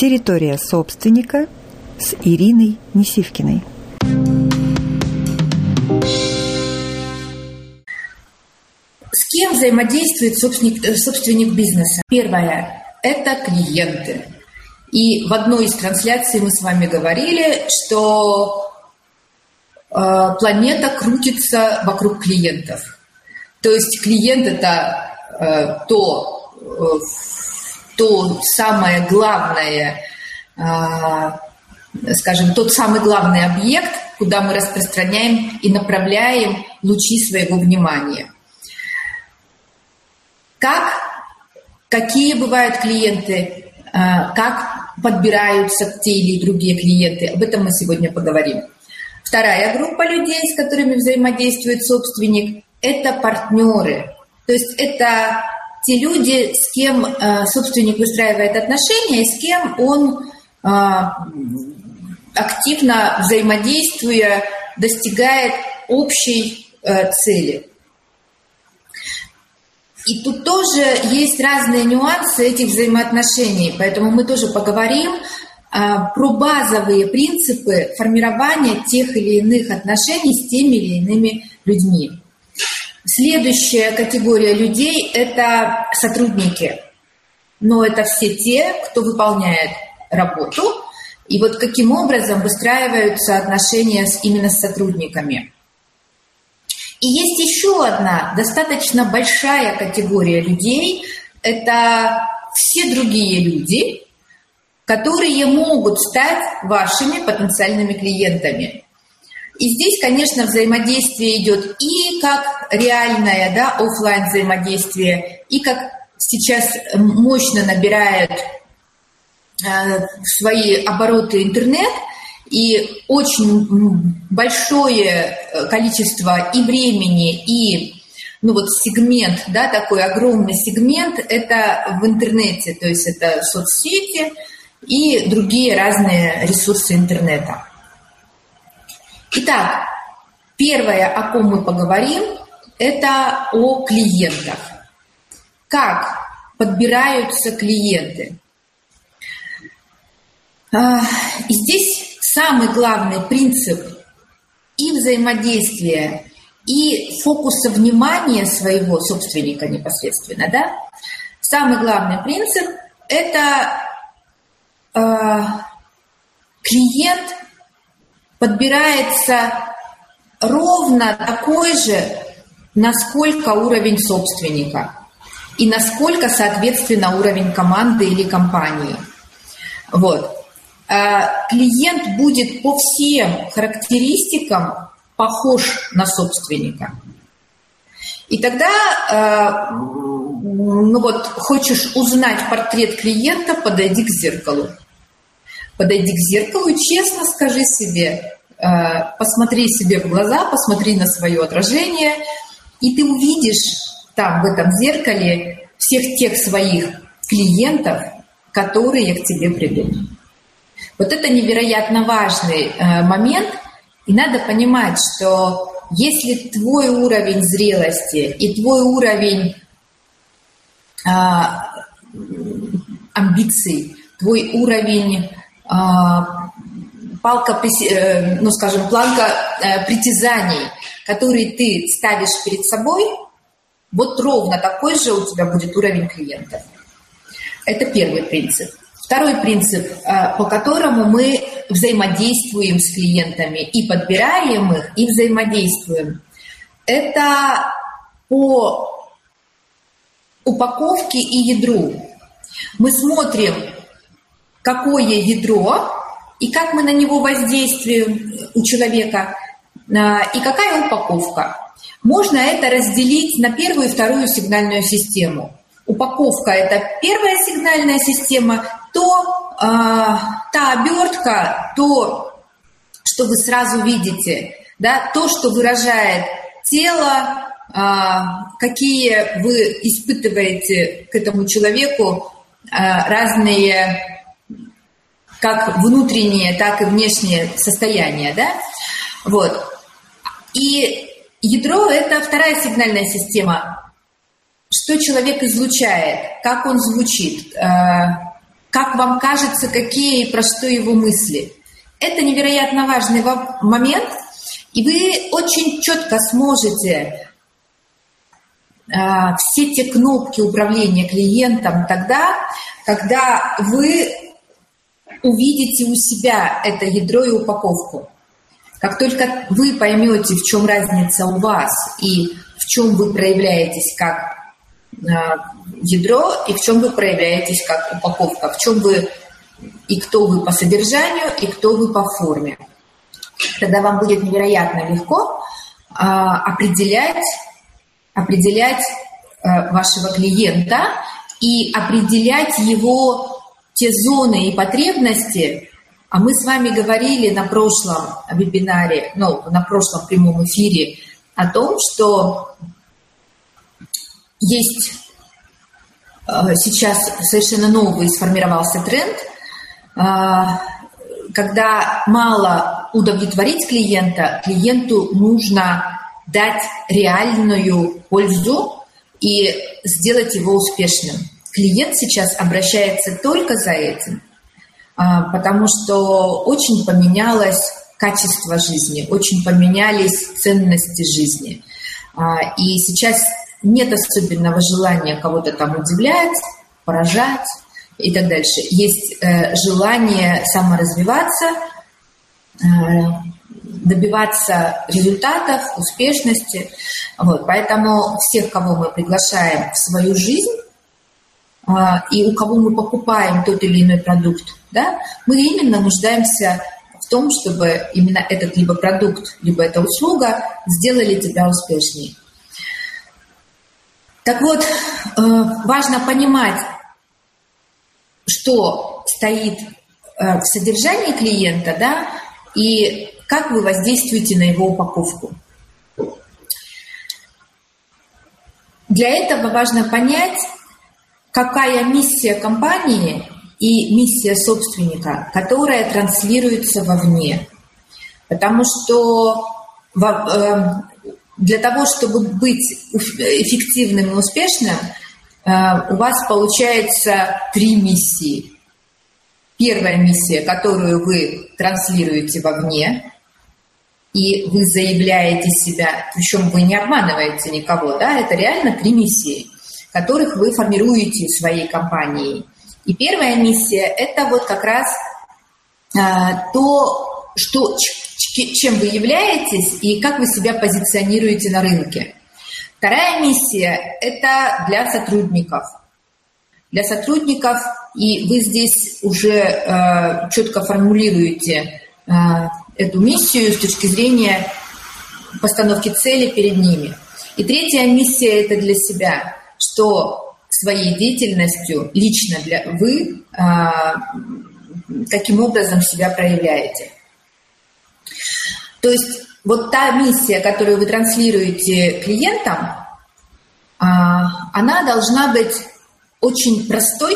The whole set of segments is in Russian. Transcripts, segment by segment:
Территория собственника с Ириной Несивкиной. С кем взаимодействует собственник, э, собственник бизнеса? Первое – это клиенты. И в одной из трансляций мы с вами говорили, что э, планета крутится вокруг клиентов. То есть клиент – это э, то, э, то самое главное, э, скажем, тот самый главный объект, куда мы распространяем и направляем лучи своего внимания – как, какие бывают клиенты, а, как подбираются те или другие клиенты. Об этом мы сегодня поговорим. Вторая группа людей, с которыми взаимодействует собственник, это партнеры. То есть это те люди, с кем а, собственник выстраивает отношения и с кем он а, активно взаимодействуя достигает общей цели. И тут тоже есть разные нюансы этих взаимоотношений, поэтому мы тоже поговорим про базовые принципы формирования тех или иных отношений с теми или иными людьми. Следующая категория людей – это сотрудники. Но это все те, кто выполняет работу, и вот каким образом выстраиваются отношения с, именно с сотрудниками – и есть еще одна достаточно большая категория людей. Это все другие люди, которые могут стать вашими потенциальными клиентами. И здесь, конечно, взаимодействие идет и как реальное, да, офлайн взаимодействие, и как сейчас мощно набирает э, свои обороты интернет – и очень большое э, количество и времени, и ну вот сегмент, да, такой огромный сегмент, это в интернете, то есть это соцсети и другие разные ресурсы интернета. Итак, первое, о ком мы поговорим, это о клиентах. Как подбираются клиенты? А, и здесь самый главный принцип и взаимодействия, и фокуса внимания своего собственника непосредственно, да, самый главный принцип – это э, клиент подбирается ровно такой же, насколько уровень собственника и насколько, соответственно, уровень команды или компании. Вот. Э, клиент будет по всем характеристикам похож на собственника. И тогда, э, ну вот, хочешь узнать портрет клиента, подойди к зеркалу. Подойди к зеркалу и честно скажи себе, э, посмотри себе в глаза, посмотри на свое отражение, и ты увидишь там, в этом зеркале, всех тех своих клиентов, которые к тебе придут. Вот это невероятно важный э, момент, и надо понимать, что если твой уровень зрелости и твой уровень а, амбиций, твой уровень палка, э, ну скажем, планка э, притязаний, которые ты ставишь перед собой, вот ровно такой же у тебя будет уровень клиентов. Это первый принцип. Второй принцип, э, по которому мы взаимодействуем с клиентами и подбираем их, и взаимодействуем, это по упаковке и ядру. Мы смотрим, какое ядро и как мы на него воздействуем у человека, э, и какая упаковка. Можно это разделить на первую и вторую сигнальную систему. Упаковка – это первая сигнальная система, то э, та обертка, то, что вы сразу видите, да, то, что выражает тело, э, какие вы испытываете к этому человеку э, разные как внутренние, так и внешние состояния, да, вот. И ядро – это вторая сигнальная система. Что человек излучает, как он звучит, как вам кажется, какие и про что его мысли. Это невероятно важный момент, и вы очень четко сможете э, все те кнопки управления клиентом тогда, когда вы увидите у себя это ядро и упаковку. Как только вы поймете, в чем разница у вас и в чем вы проявляетесь как э, ядро и в чем вы проявляетесь как упаковка, в чем вы и кто вы по содержанию, и кто вы по форме. Тогда вам будет невероятно легко а, определять, определять а, вашего клиента и определять его те зоны и потребности, а мы с вами говорили на прошлом вебинаре, ну, на прошлом прямом эфире о том, что есть э, сейчас совершенно новый сформировался тренд, э, когда мало удовлетворить клиента, клиенту нужно дать реальную пользу и сделать его успешным. Клиент сейчас обращается только за этим – а, потому что очень поменялось качество жизни, очень поменялись ценности жизни. А, и сейчас нет особенного желания кого-то там удивлять, поражать и так дальше. Есть э, желание саморазвиваться, э, добиваться результатов, успешности. Вот. Поэтому всех, кого мы приглашаем в свою жизнь, и у кого мы покупаем тот или иной продукт, да, мы именно нуждаемся в том, чтобы именно этот либо продукт, либо эта услуга сделали тебя успешнее. Так вот, э, важно понимать, что стоит э, в содержании клиента, да, и как вы воздействуете на его упаковку. Для этого важно понять, какая миссия компании и миссия собственника, которая транслируется вовне. Потому что эм, для того, чтобы быть эффективным и успешным, э, у вас получается три миссии. Первая миссия, которую вы транслируете вовне, и вы заявляете себя, причем вы не обманываете никого, да, это реально три миссии – которых вы формируете своей компанией. И первая миссия – это вот как раз а, то, что, чем вы являетесь и как вы себя позиционируете на рынке. Вторая миссия – это для сотрудников. Для сотрудников, и вы здесь уже э, четко формулируете э, эту миссию с точки зрения постановки цели перед ними. И третья миссия – это для себя что своей деятельностью лично для вы а, каким образом себя проявляете. То есть вот та миссия, которую вы транслируете клиентам, а, она должна быть очень простой,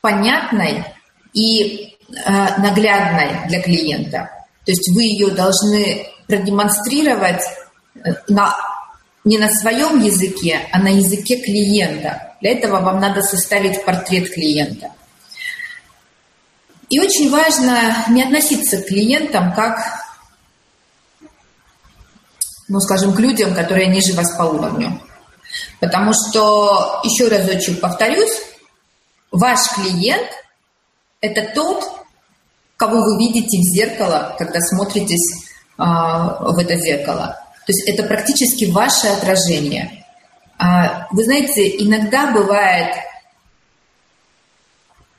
понятной и а, наглядной для клиента. То есть вы ее должны продемонстрировать э, на не на своем языке, а на языке клиента. Для этого вам надо составить портрет клиента. И очень важно не относиться к клиентам как, ну, скажем, к людям, которые ниже вас по уровню. Потому что, еще разочек повторюсь, ваш клиент – это тот, кого вы видите в зеркало, когда смотритесь а, в это зеркало. То есть это практически ваше отражение. А, вы знаете, иногда бывает,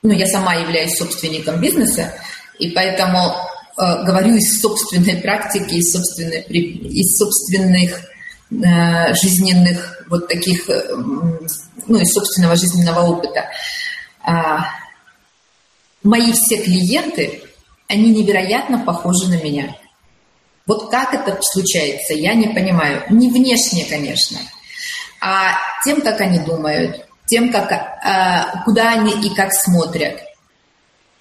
ну, я сама являюсь собственником бизнеса, и поэтому э, говорю из собственной практики, из, собственной, из собственных э, жизненных вот таких, э, ну, из собственного жизненного опыта. А, мои все клиенты, они невероятно похожи на меня. Вот как это случается, я не понимаю. Не внешне, конечно, а тем, как они думают, тем, как, э, куда они и как смотрят.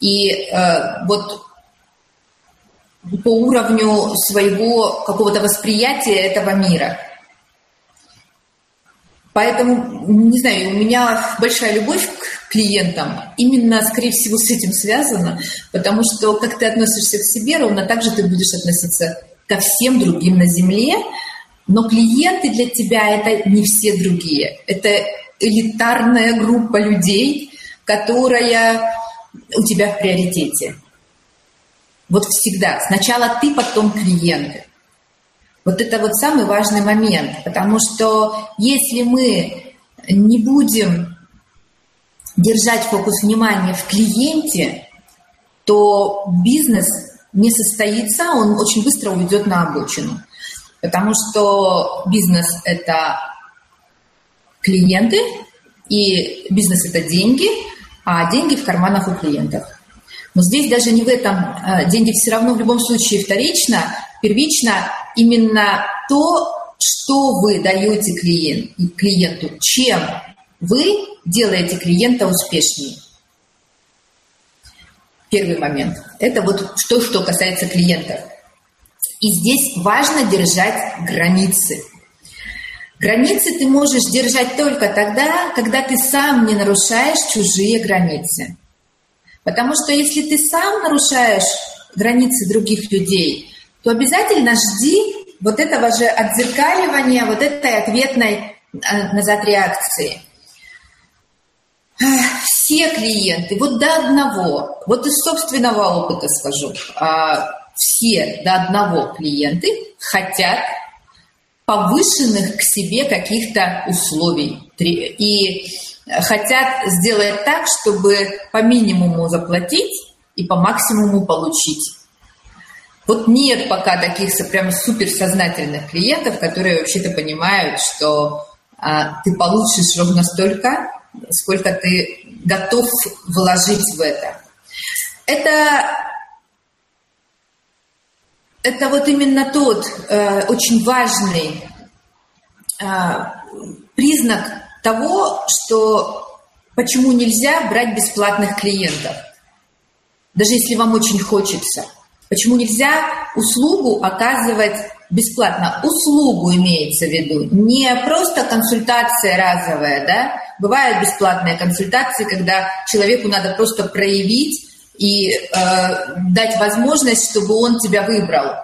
И э, вот по уровню своего какого-то восприятия этого мира. Поэтому, не знаю, у меня большая любовь к клиентам именно, скорее всего, с этим связана, потому что как ты относишься к себе, ровно так же ты будешь относиться ко всем другим на Земле, но клиенты для тебя это не все другие. Это элитарная группа людей, которая у тебя в приоритете. Вот всегда. Сначала ты, потом клиенты. Вот это вот самый важный момент, потому что если мы не будем держать фокус внимания в клиенте, то бизнес не состоится, он очень быстро уйдет на обочину. Потому что бизнес – это клиенты, и бизнес – это деньги, а деньги в карманах у клиентов. Но здесь даже не в этом. Э, деньги все равно в любом случае вторично, первично именно то, что вы даете клиент, клиенту, чем вы делаете клиента успешнее. Первый момент. Это вот что, что касается клиентов. И здесь важно держать границы. Границы ты можешь держать только тогда, когда ты сам не нарушаешь чужие границы. Потому что если ты сам нарушаешь границы других людей, то обязательно жди вот этого же отзеркаливания, вот этой ответной э, назад реакции. Все клиенты, вот до одного, вот из собственного опыта скажу, а, все до одного клиенты хотят повышенных к себе каких-то условий и хотят сделать так, чтобы по минимуму заплатить и по максимуму получить. Вот нет пока таких прям суперсознательных клиентов, которые вообще-то понимают, что а, ты получишь ровно столько, сколько ты готов вложить в это. Это, это вот именно тот э, очень важный э, признак того, что почему нельзя брать бесплатных клиентов, даже если вам очень хочется – Почему нельзя услугу оказывать бесплатно? Услугу имеется в виду, не просто консультация разовая, да? Бывают бесплатные консультации, когда человеку надо просто проявить и э, дать возможность, чтобы он тебя выбрал,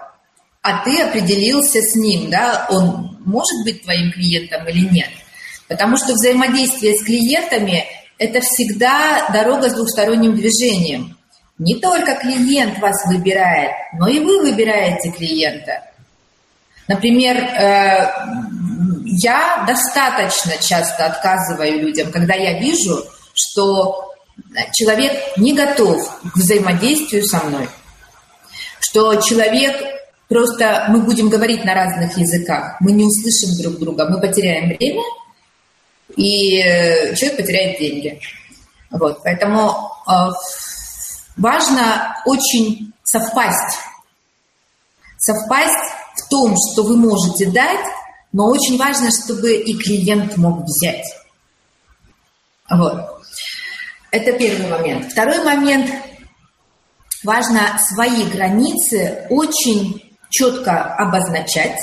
а ты определился с ним, да? Он может быть твоим клиентом или нет? Потому что взаимодействие с клиентами – это всегда дорога с двухсторонним движением. Не только клиент вас выбирает, но и вы выбираете клиента. Например, э, я достаточно часто отказываю людям, когда я вижу, что человек не готов к взаимодействию со мной, что человек просто мы будем говорить на разных языках, мы не услышим друг друга, мы потеряем время, и э, человек потеряет деньги. Вот, поэтому э, Важно очень совпасть. Совпасть в том, что вы можете дать, но очень важно, чтобы и клиент мог взять. Вот. Это первый момент. Второй момент. Важно свои границы очень четко обозначать.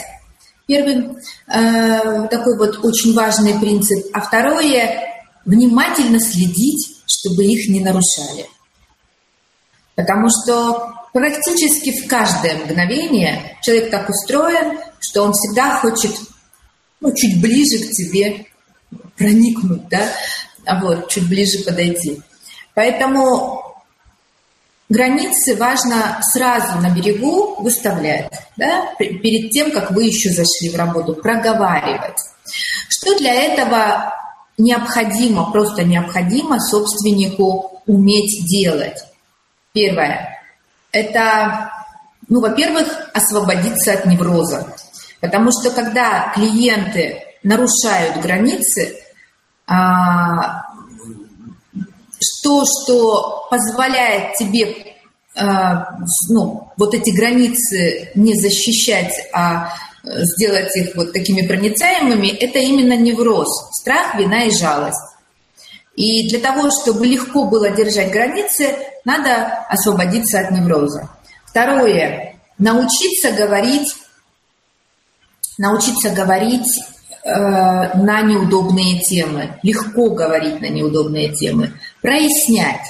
Первый э, такой вот очень важный принцип. А второе – внимательно следить, чтобы их не нарушали. Потому что практически в каждое мгновение человек так устроен, что он всегда хочет ну, чуть ближе к тебе проникнуть, да, а вот, чуть ближе подойти. Поэтому границы важно сразу на берегу выставлять, да, перед тем, как вы еще зашли в работу, проговаривать. Что для этого необходимо, просто необходимо собственнику уметь делать? Первое – это, ну, во-первых, освободиться от невроза. Потому что когда клиенты нарушают границы, а, то, что позволяет тебе а, ну, вот эти границы не защищать, а сделать их вот такими проницаемыми, это именно невроз, страх, вина и жалость. И для того, чтобы легко было держать границы, надо освободиться от невроза. Второе. Научиться говорить, научиться говорить на неудобные темы, легко говорить на неудобные темы, прояснять,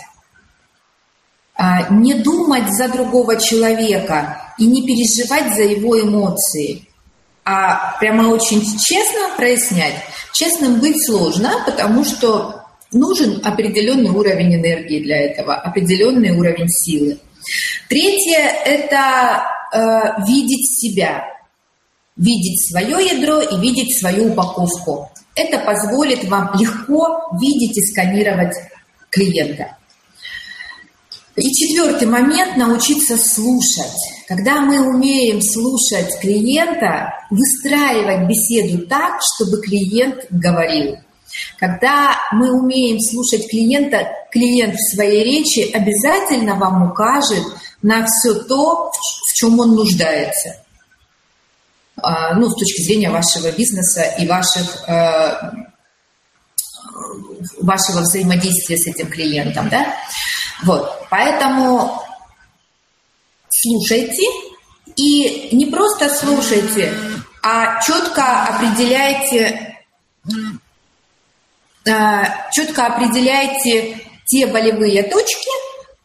а, не думать за другого человека и не переживать за его эмоции, а прямо очень честно прояснять. Честным быть сложно, потому что нужен определенный уровень энергии для этого, определенный уровень силы. Третье – это э, видеть себя, видеть свое ядро и видеть свою упаковку. Это позволит вам легко видеть и сканировать клиента. И четвертый момент – научиться слушать. Когда мы умеем слушать клиента, выстраивать беседу так, чтобы клиент говорил. Когда мы умеем слушать клиента, клиент в своей речи обязательно вам укажет на все то, в чем он нуждается. А, ну, с точки зрения вашего бизнеса и ваших, э, вашего взаимодействия с этим клиентом, да? Вот, поэтому слушайте и не просто слушайте, а четко определяйте, а, четко определяйте те болевые точки,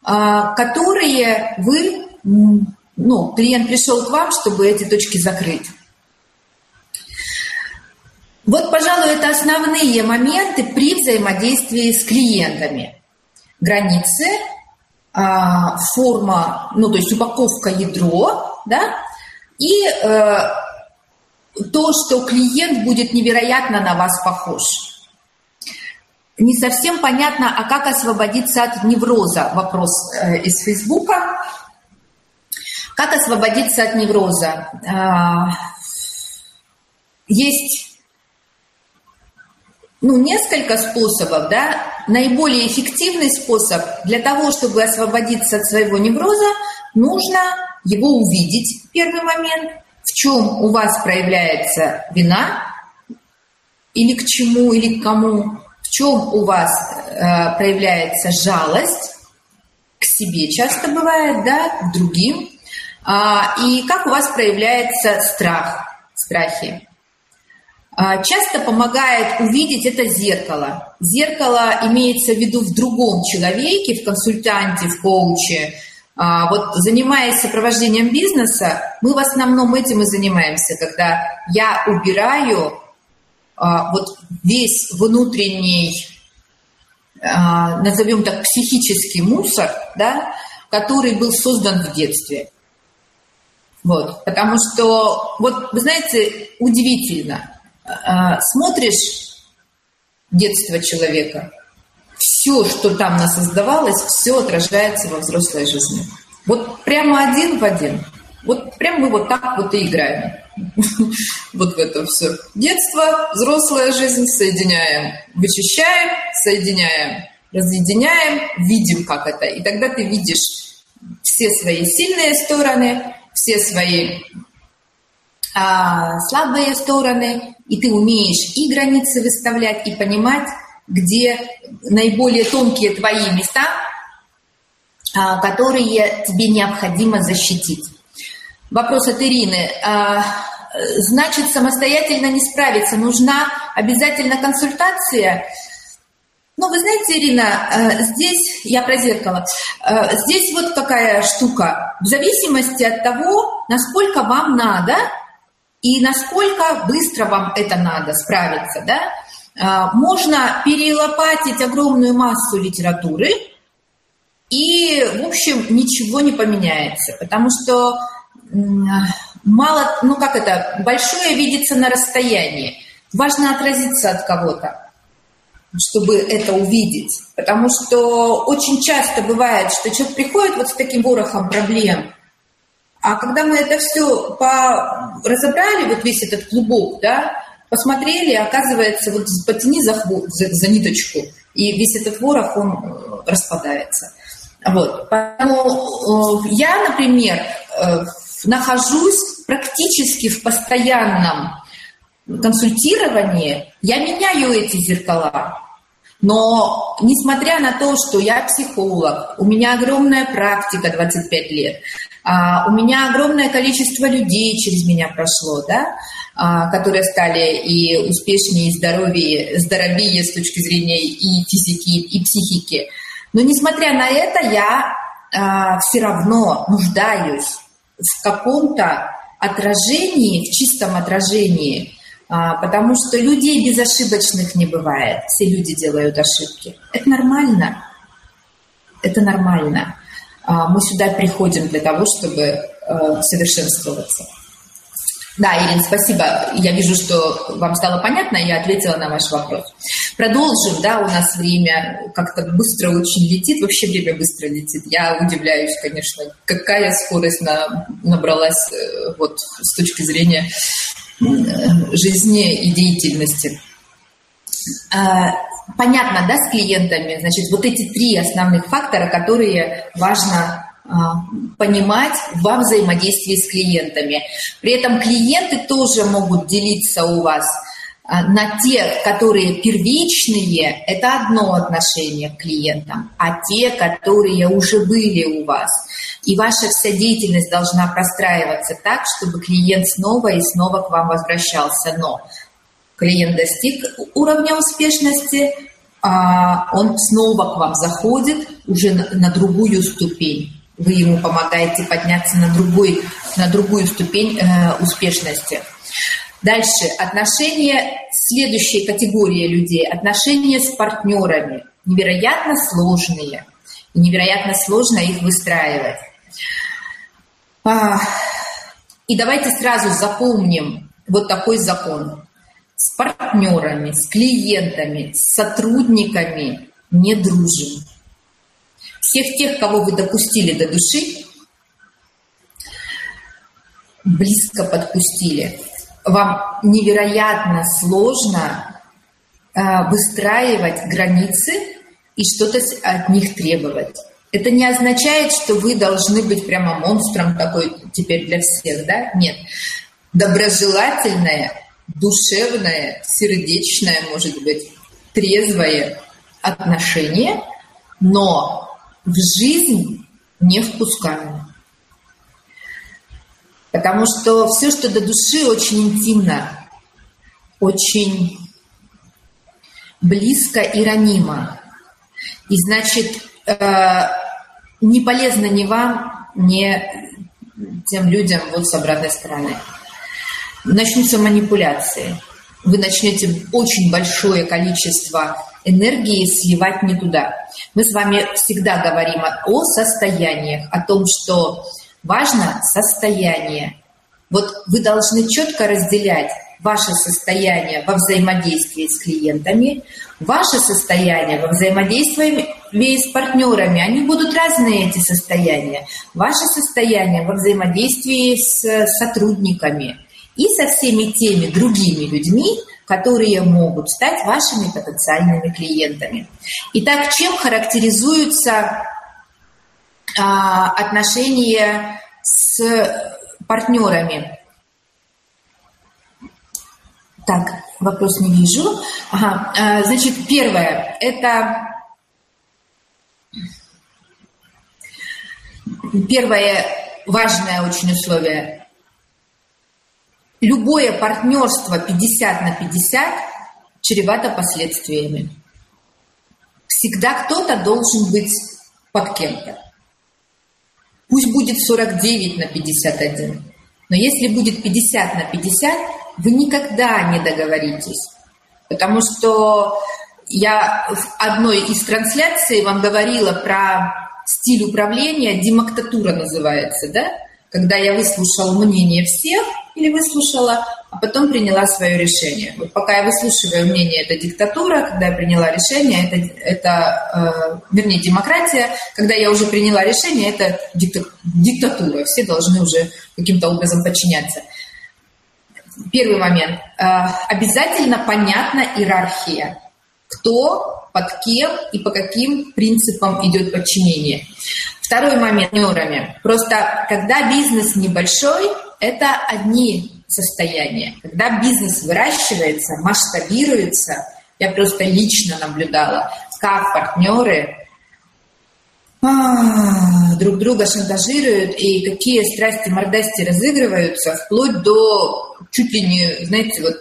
а, которые вы, ну, клиент пришел к вам, чтобы эти точки закрыть. Вот, пожалуй, это основные моменты при взаимодействии с клиентами границы, а, форма, ну, то есть упаковка ядро, да, и э, то, что клиент будет невероятно на вас похож. Не совсем понятно, а как освободиться от невроза? Вопрос э, из Фейсбука. Как освободиться от невроза? Э, есть ну, несколько способов, да, наиболее эффективный способ для того, чтобы освободиться от своего невроза, нужно его увидеть, первый момент, в чем у вас проявляется вина, или к чему, или к кому, в чем у вас э, проявляется жалость, к себе часто бывает, да, к другим, а, и как у вас проявляется страх, страхи. А, часто помогает увидеть это зеркало. Зеркало имеется в виду в другом человеке, в консультанте, в коуче. А, вот занимаясь сопровождением бизнеса, мы в основном этим и занимаемся, когда я убираю а, вот весь внутренний, назовем так, психический мусор, да, который был создан в детстве. Вот, потому что, вот, вы знаете, удивительно, смотришь детство человека, все, что там насоздавалось, все отражается во взрослой жизни. Вот прямо один в один. Вот прям мы вот так вот и играем. Вот в это все. Детство, взрослая жизнь, соединяем, вычищаем, соединяем, разъединяем, видим, как это. И тогда ты видишь все свои сильные стороны, все свои а, слабые стороны, и ты умеешь и границы выставлять, и понимать, где наиболее тонкие твои места, а, которые тебе необходимо защитить. Вопрос от Ирины. А, значит, самостоятельно не справиться, нужна обязательно консультация? Ну, вы знаете, Ирина, э, здесь, я про зеркало, здесь вот какая штука. В зависимости от того, насколько вам надо и насколько быстро вам это надо справиться, да? А, можно перелопатить огромную массу литературы, и, в общем, ничего не поменяется, потому что мало, ну как это, большое видится на расстоянии. Важно отразиться от кого-то, чтобы это увидеть. Потому что очень часто бывает, что человек приходит вот с таким ворохом проблем, а когда мы это все по... разобрали, вот весь этот клубок, да, посмотрели, оказывается, вот потяни за, за, за ниточку, и весь этот ворох, он э, распадается. Вот. Поэтому э, я, например, э, нахожусь практически в постоянном консультировании, я меняю эти зеркала. Но несмотря на то, что я психолог, у меня огромная практика 25 лет, а, у меня огромное количество людей через меня прошло, да, а, которые стали и успешнее, и здоровее, здоровее с точки зрения и физики, и психики. Но несмотря на это, я а, все равно нуждаюсь в каком-то отражении, в чистом отражении, потому что людей безошибочных не бывает. Все люди делают ошибки. Это нормально. Это нормально. А, мы сюда приходим для того, чтобы э, совершенствоваться. Да, Ирина, спасибо. Я вижу, что вам стало понятно, я ответила на ваш вопрос. Продолжим, да, у нас время как-то быстро очень летит, вообще время быстро летит. Я удивляюсь, конечно, какая скорость на, набралась э, вот с точки зрения э, жизни и деятельности. Понятно, да, с клиентами, значит, вот эти три основных фактора, которые важно а, понимать во взаимодействии с клиентами. При этом клиенты тоже могут делиться у вас а, на те, которые первичные, это одно отношение к клиентам, а те, которые уже были у вас. И ваша вся деятельность должна простраиваться так, чтобы клиент снова и снова к вам возвращался. Но клиент достиг уровня успешности, а он снова к вам заходит уже на другую ступень вы ему помогаете подняться на, другой, на другую ступень э, успешности. Дальше. Отношения следующей категории людей. Отношения с партнерами. Невероятно сложные. И невероятно сложно их выстраивать. А, и давайте сразу запомним вот такой закон. С партнерами, с клиентами, с сотрудниками не дружим всех тех, кого вы допустили до души, близко подпустили. Вам невероятно сложно э, выстраивать границы и что-то от них требовать. Это не означает, что вы должны быть прямо монстром такой теперь для всех, да? Нет. Доброжелательное, душевное, сердечное, может быть, трезвое отношение, но в жизнь не впускаю. Потому что все, что до души, очень интимно, очень близко и ранимо. И значит, э, не полезно ни вам, ни тем людям вот с обратной стороны. Начнутся манипуляции. Вы начнете очень большое количество энергии сливать не туда. Мы с вами всегда говорим о состояниях, о том, что важно состояние. Вот вы должны четко разделять ваше состояние во взаимодействии с клиентами, ваше состояние во взаимодействии с партнерами. Они будут разные, эти состояния. Ваше состояние во взаимодействии с сотрудниками и со всеми теми другими людьми, которые могут стать вашими потенциальными клиентами. Итак, чем характеризуются а, отношения с партнерами? Так, вопрос не вижу. Ага, а, значит, первое – это первое важное очень условие любое партнерство 50 на 50 чревато последствиями. Всегда кто-то должен быть под кем-то. Пусть будет 49 на 51. Но если будет 50 на 50, вы никогда не договоритесь. Потому что я в одной из трансляций вам говорила про стиль управления, демоктатура называется, да? Когда я выслушала мнение всех – или выслушала, а потом приняла свое решение. Вот пока я выслушиваю мнение, это диктатура, когда я приняла решение, это, это э, вернее, демократия, когда я уже приняла решение, это диктатура, все должны уже каким-то образом подчиняться. Первый момент. Э, обязательно понятна иерархия. Кто, под кем и по каким принципам идет подчинение. Второй момент партнерами. Просто когда бизнес небольшой, это одни состояния. Когда бизнес выращивается, масштабируется, Я просто лично наблюдала, как партнеры а, друг друга шантажируют и какие страсти-мордасти разыгрываются, вплоть до чуть ли не, знаете, вот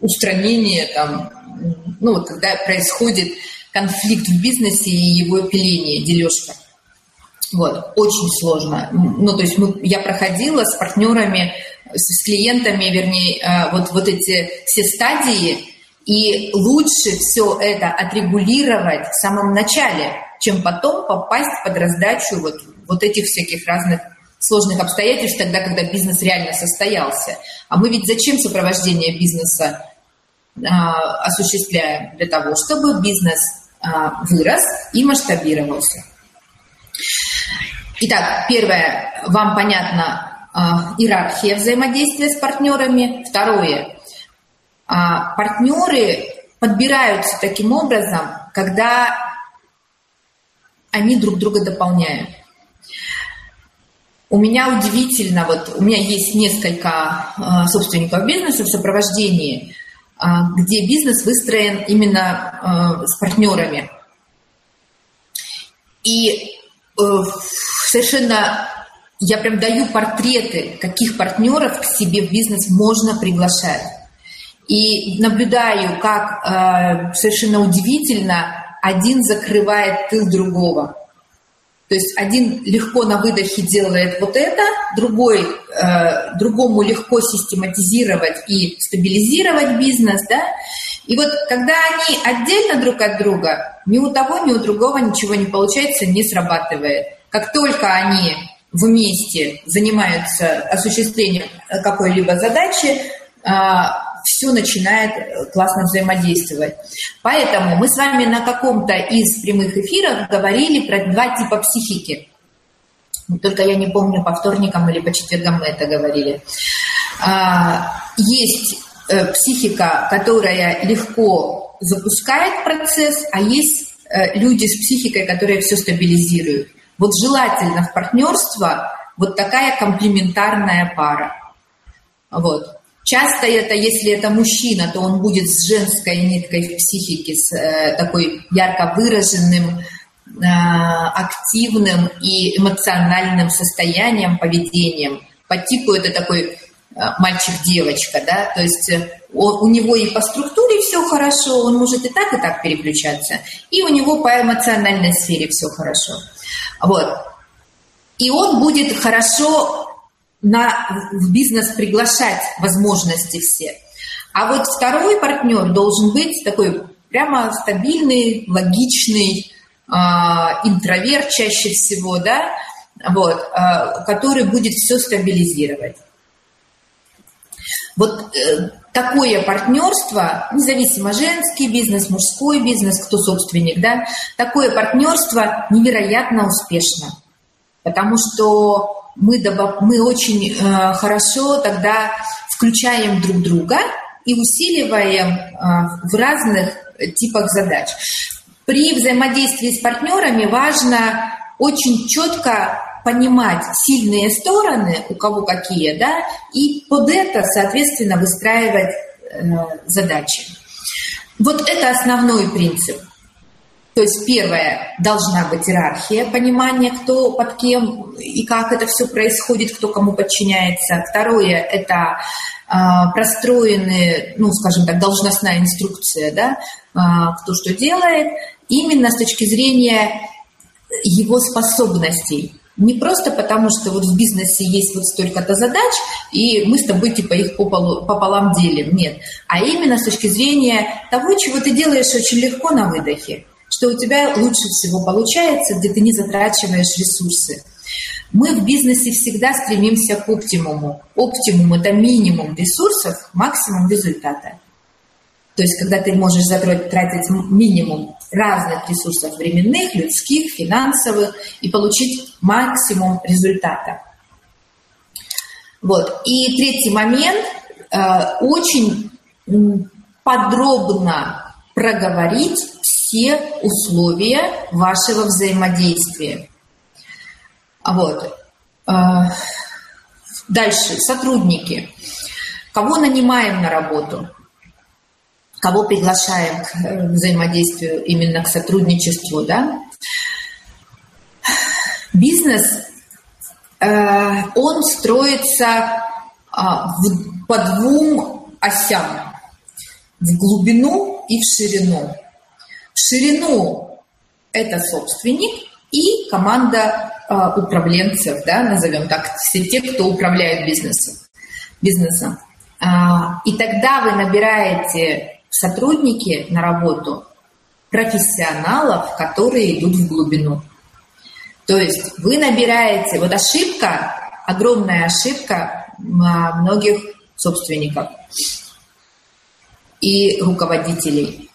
устранения там, ну вот когда происходит конфликт в бизнесе и его пиление, дележка. Вот, очень сложно. Ну, то есть мы, я проходила с партнерами, с, клиентами, вернее, э, вот, вот эти все стадии, и лучше все это отрегулировать в самом начале, чем потом попасть под раздачу вот, вот этих всяких разных сложных обстоятельств, тогда, когда бизнес реально состоялся. А мы ведь зачем сопровождение бизнеса а, осуществляем? Для того, чтобы бизнес а, вырос и масштабировался. Итак, первое, вам понятна а, иерархия взаимодействия с партнерами. Второе, а, партнеры подбираются таким образом, когда они друг друга дополняют. У меня удивительно, вот у меня есть несколько э, собственников бизнеса в сопровождении, э, где бизнес выстроен именно э, с партнерами. И совершенно я прям даю портреты, каких партнеров к себе в бизнес можно приглашать. И наблюдаю, как э, совершенно удивительно один закрывает тыл другого. То есть один легко на выдохе делает вот это, другой, э, другому легко систематизировать и стабилизировать бизнес, да. И вот когда они отдельно друг от друга, ни у того, ни у другого ничего не получается, не срабатывает. Как только они вместе занимаются осуществлением какой-либо задачи, э, все начинает э, классно взаимодействовать. Поэтому мы с вами на каком-то из прямых эфиров говорили про два типа психики. Только я не помню, по вторникам или по четвергам мы это говорили. А, есть э, психика, которая легко запускает процесс, а есть э, люди с психикой, которые все стабилизируют. Вот желательно в партнерство вот такая комплементарная пара. Вот. Часто это, если это мужчина, то он будет с женской ниткой в психике, с э, такой ярко выраженным, э, активным и эмоциональным состоянием, поведением. По типу это такой э, мальчик-девочка, да, то есть э, у него и по структуре все хорошо, он может и так, и так переключаться, и у него по эмоциональной сфере все хорошо. Вот. И он будет хорошо на, в бизнес приглашать возможности все. А вот второй партнер должен быть такой прямо стабильный, логичный, э, интроверт чаще всего, да, вот, э, который будет все стабилизировать. Вот э, такое партнерство, независимо женский бизнес, мужской бизнес, кто собственник, да, такое партнерство невероятно успешно, потому что мы, мы очень э, хорошо тогда включаем друг друга и усиливаем э, в разных типах задач. При взаимодействии с партнерами важно очень четко понимать сильные стороны, у кого какие, да, и под это, соответственно, выстраивать э, задачи. Вот это основной принцип. То есть первое, должна быть иерархия, понимание, кто под кем и как это все происходит, кто кому подчиняется. Второе, это э, простроенные, ну, скажем так, должностная инструкция, да, э, кто что делает, именно с точки зрения его способностей. Не просто потому, что вот в бизнесе есть вот столько-то задач, и мы с тобой типа их пополам делим. Нет. А именно с точки зрения того, чего ты делаешь очень легко на выдохе что у тебя лучше всего получается, где ты не затрачиваешь ресурсы. Мы в бизнесе всегда стремимся к оптимуму. Оптимум – это минимум ресурсов, максимум результата. То есть, когда ты можешь тратить минимум разных ресурсов временных, людских, финансовых и получить максимум результата. Вот. И третий момент э, – очень подробно проговорить все условия вашего взаимодействия. Вот. А, дальше, сотрудники. Кого нанимаем на работу? Кого приглашаем к э, взаимодействию, именно к сотрудничеству, да. Бизнес, э, он строится а, по двум осям. В глубину и в ширину. В ширину это собственник и команда а, управленцев, да, назовем так, все те, кто управляет бизнесом. бизнесом. А, и тогда вы набираете сотрудники на работу профессионалов, которые идут в глубину. То есть вы набираете, вот ошибка, огромная ошибка многих собственников и руководителей.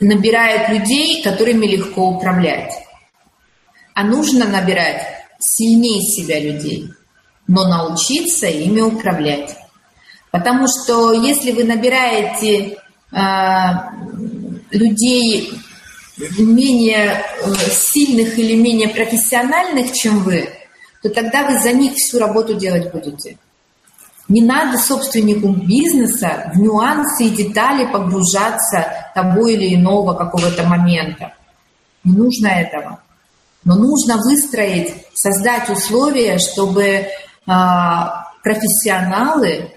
Набирают людей, которыми легко управлять. А нужно набирать сильнее себя людей, но научиться ими управлять. Потому что если вы набираете э, людей менее э, сильных или менее профессиональных, чем вы, то тогда вы за них всю работу делать будете. Не надо собственнику бизнеса в нюансы и детали погружаться того или иного какого-то момента. Не нужно этого. Но нужно выстроить, создать условия, чтобы а, профессионалы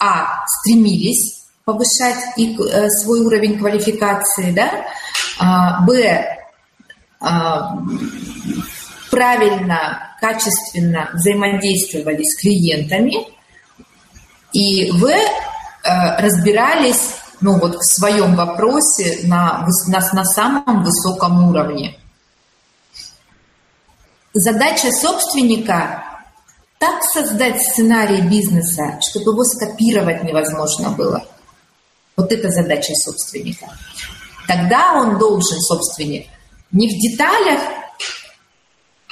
а, стремились повышать их, э, свой уровень квалификации, да, а, б, а, правильно, качественно взаимодействовали с клиентами, и в, э, разбирались ну, вот, в своем вопросе на, на, на самом высоком уровне. Задача собственника так создать сценарий бизнеса, чтобы его скопировать невозможно было. Вот это задача собственника. Тогда он должен, собственник, не в деталях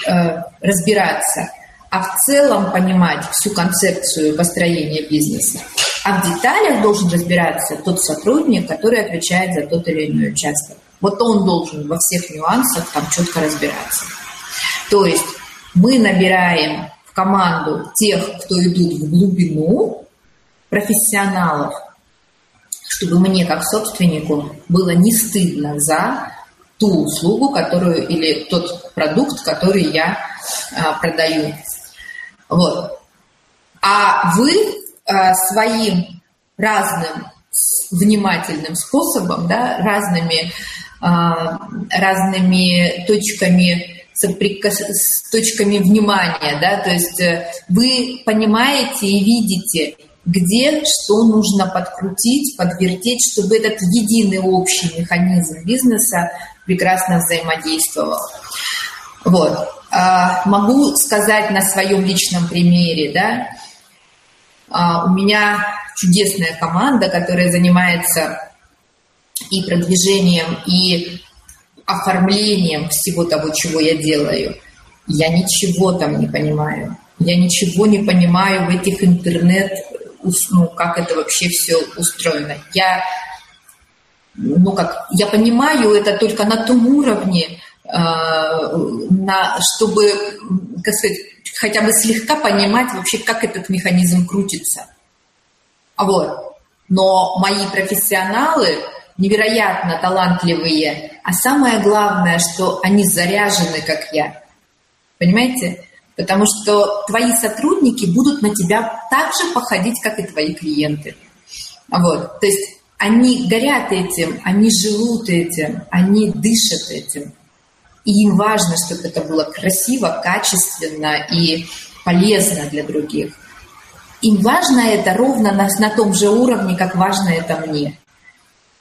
э, разбираться, а в целом понимать всю концепцию построения бизнеса. А в деталях должен разбираться тот сотрудник, который отвечает за тот или иной участок. Вот он должен во всех нюансах там четко разбираться. То есть мы набираем команду тех, кто идут в глубину, профессионалов, чтобы мне как собственнику было не стыдно за ту услугу, которую или тот продукт, который я а, продаю. Вот. А вы а, своим разным внимательным способом, да, разными, а, разными точками соприкос... с точками внимания, да, то есть э, вы понимаете и видите, где что нужно подкрутить, подвертеть, чтобы этот единый общий механизм бизнеса прекрасно взаимодействовал. Вот. А, могу сказать на своем личном примере, да, а, у меня чудесная команда, которая занимается и продвижением, и оформлением всего того, чего я делаю. Я ничего там не понимаю. Я ничего не понимаю в этих интернет, ну, как это вообще все устроено. Я, ну как, я понимаю это только на том уровне, э, на, чтобы, как сказать, хотя бы слегка понимать вообще, как этот механизм крутится. А вот. Но мои профессионалы, невероятно талантливые, а самое главное, что они заряжены, как я. Понимаете? Потому что твои сотрудники будут на тебя так же походить, как и твои клиенты. Вот. То есть они горят этим, они живут этим, они дышат этим. И им важно, чтобы это было красиво, качественно и полезно для других. Им важно это ровно на, на том же уровне, как важно это мне.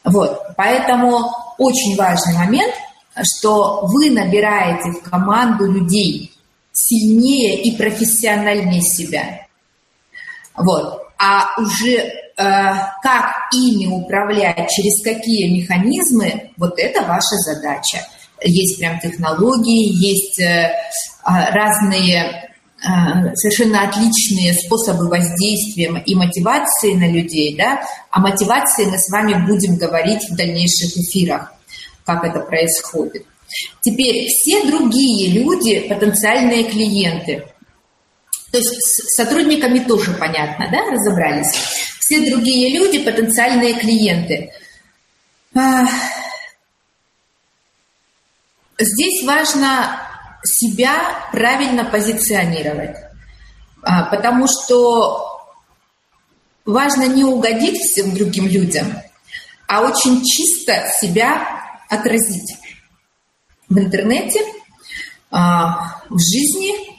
Вот, поэтому очень важный момент, что вы набираете в команду людей сильнее и профессиональнее себя. Вот. А уже э, как ими управлять, через какие механизмы, вот это ваша задача. Есть прям технологии, есть э, а, разные Э, совершенно отличные способы воздействия и мотивации на людей, да, о мотивации мы с вами будем говорить в дальнейших эфирах, как это происходит. Теперь все другие люди, потенциальные клиенты, то есть с сотрудниками тоже понятно, да, разобрались. Все другие люди потенциальные клиенты. Здесь важно себя правильно позиционировать, а, потому что важно не угодить всем другим людям, а очень чисто себя отразить в интернете, а, в жизни,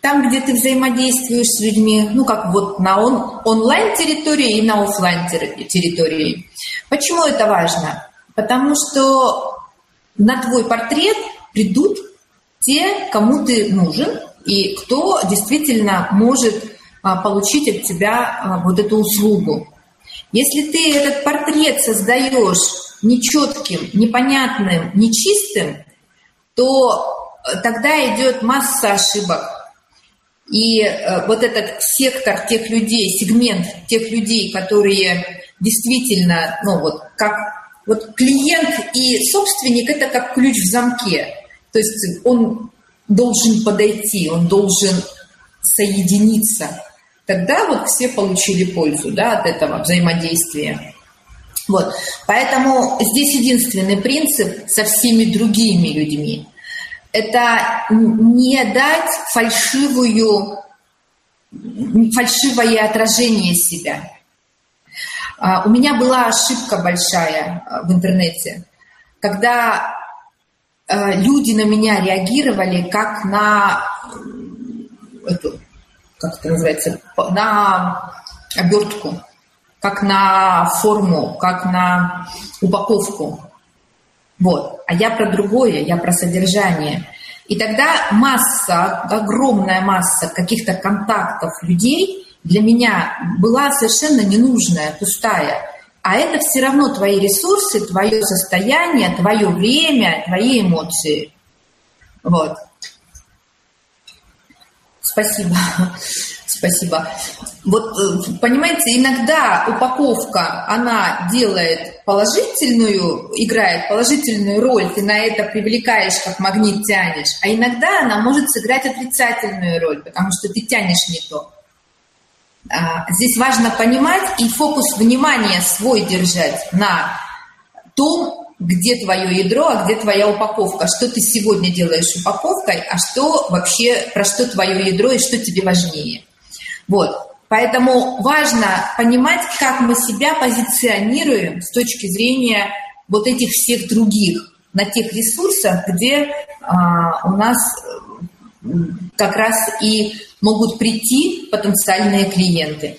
там, где ты взаимодействуешь с людьми, ну, как вот на он, онлайн-территории и на офлайн территории. Почему это важно? Потому что на твой портрет придут те, кому ты нужен, и кто действительно может а, получить от тебя а, вот эту услугу. Если ты этот портрет создаешь нечетким, непонятным, нечистым, то э, тогда идет масса ошибок. И э, вот этот сектор тех людей, сегмент тех людей, которые действительно, ну вот как вот клиент и собственник это как ключ в замке. То есть он должен подойти, он должен соединиться. Тогда вот все получили пользу да, от этого взаимодействия. Вот. Поэтому здесь единственный принцип со всеми другими людьми. Это не дать фальшивую, фальшивое отражение себя. А, у меня была ошибка большая а, в интернете, когда люди на меня реагировали как на эту, как это называется, на обертку, как на форму, как на упаковку. Вот. А я про другое, я про содержание. И тогда масса, огромная масса каких-то контактов людей для меня была совершенно ненужная, пустая. А это все равно твои ресурсы, твое состояние, твое время, твои эмоции. Вот. Спасибо. Спасибо. Вот, э, понимаете, иногда упаковка, она делает положительную, играет положительную роль, ты на это привлекаешь, как магнит тянешь, а иногда она может сыграть отрицательную роль, потому что ты тянешь не то. А, здесь важно понимать и фокус внимания свой держать на том, где твое ядро, а где твоя упаковка, что ты сегодня делаешь упаковкой, а что вообще, про что твое ядро и что тебе важнее. Вот. Поэтому важно понимать, как мы себя позиционируем с точки зрения вот этих всех других на тех ресурсах, где а, у нас как раз и могут прийти потенциальные клиенты.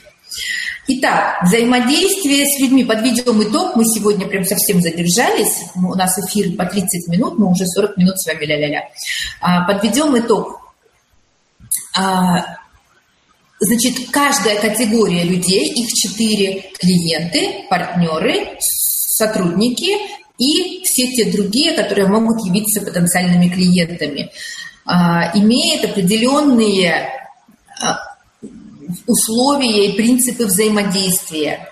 Итак, взаимодействие с людьми. Подведем итог. Мы сегодня прям совсем задержались. У нас эфир по 30 минут, мы уже 40 минут с вами ля-ля-ля. А, подведем итог. А, значит, каждая категория людей, их четыре клиенты, партнеры, сотрудники и все те другие, которые могут явиться потенциальными клиентами, а, имеет определенные условия и принципы взаимодействия.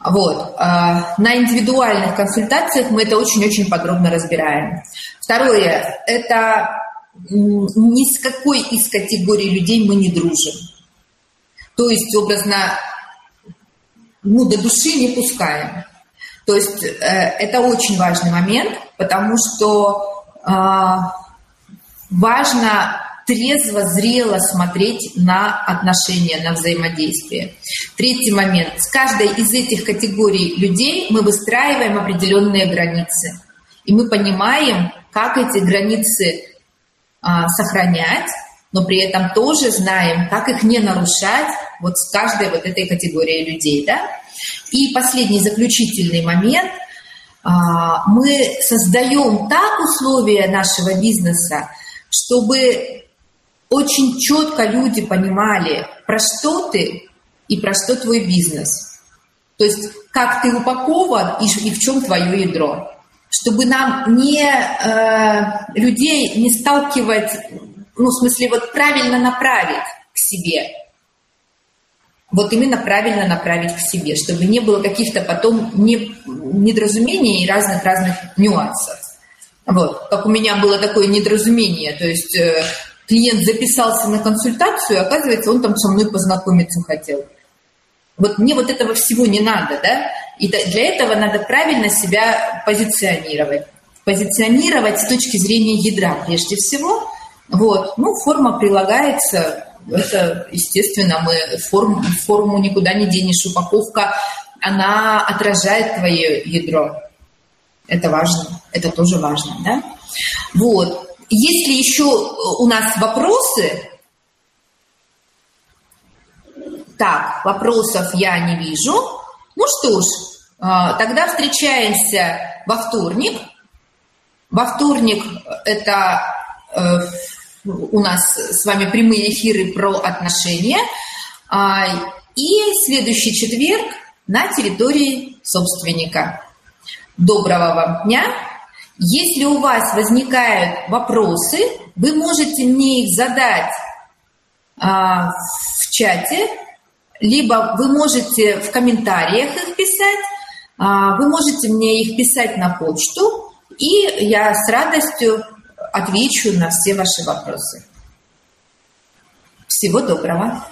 Вот. А, на индивидуальных консультациях мы это очень-очень подробно разбираем. Второе, это ни с какой из категорий людей мы не дружим. То есть, образно, ну, до души не пускаем. То есть, э, это очень важный момент, потому что э, важно трезво, зрело смотреть на отношения, на взаимодействие. Третий момент. С каждой из этих категорий людей мы выстраиваем определенные границы. И мы понимаем, как эти границы а, сохранять, но при этом тоже знаем, как их не нарушать вот с каждой вот этой категорией людей. Да? И последний заключительный момент. А, мы создаем так условия нашего бизнеса, чтобы очень четко люди понимали, про что ты и про что твой бизнес. То есть как ты упакован и, и в чем твое ядро. Чтобы нам не э, людей не сталкивать, ну, в смысле, вот правильно направить к себе. Вот именно правильно направить к себе, чтобы не было каких-то потом не, недоразумений и разных-разных нюансов. Вот, как у меня было такое недоразумение, то есть э, клиент записался на консультацию, оказывается, он там со мной познакомиться хотел. Вот мне вот этого всего не надо, да? И для этого надо правильно себя позиционировать. Позиционировать с точки зрения ядра прежде всего. Вот. Ну, форма прилагается, это, естественно, мы форм, форму никуда не денешь, упаковка, она отражает твое ядро. Это важно, это тоже важно, да? Вот. Если еще у нас вопросы, так, вопросов я не вижу. Ну что ж, а, тогда встречаемся во вторник. Во вторник это э, у нас с вами прямые эфиры про отношения. А, и следующий четверг на территории собственника. Доброго вам дня! Если у вас возникают вопросы, вы можете мне их задать а, в чате либо вы можете в комментариях их писать, а, вы можете мне их писать на почту, и я с радостью отвечу на все ваши вопросы. Всего доброго!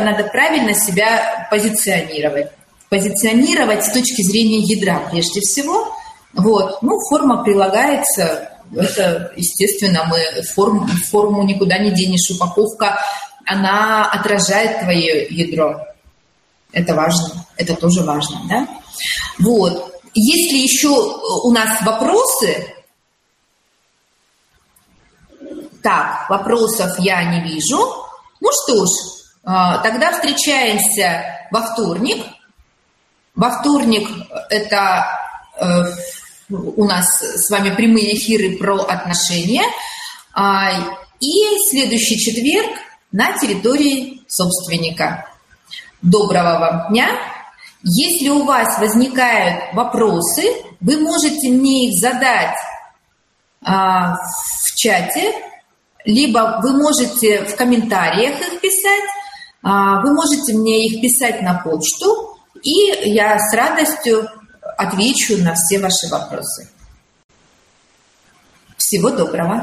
Надо правильно себя позиционировать. Позиционировать с точки зрения ядра прежде всего. Вот. Ну, форма прилагается это, естественно, мы форм, форму никуда не денешь. Упаковка, она отражает твое ядро. Это важно, это тоже важно, да? Вот. Если еще у нас вопросы, так, вопросов я не вижу. Ну что ж, тогда встречаемся во вторник. Во вторник это э, у нас с вами прямые эфиры про отношения. А, и следующий четверг на территории собственника. Доброго вам дня! Если у вас возникают вопросы, вы можете мне их задать а, в чате, либо вы можете в комментариях их писать, а, вы можете мне их писать на почту, и я с радостью отвечу на все ваши вопросы. Всего доброго!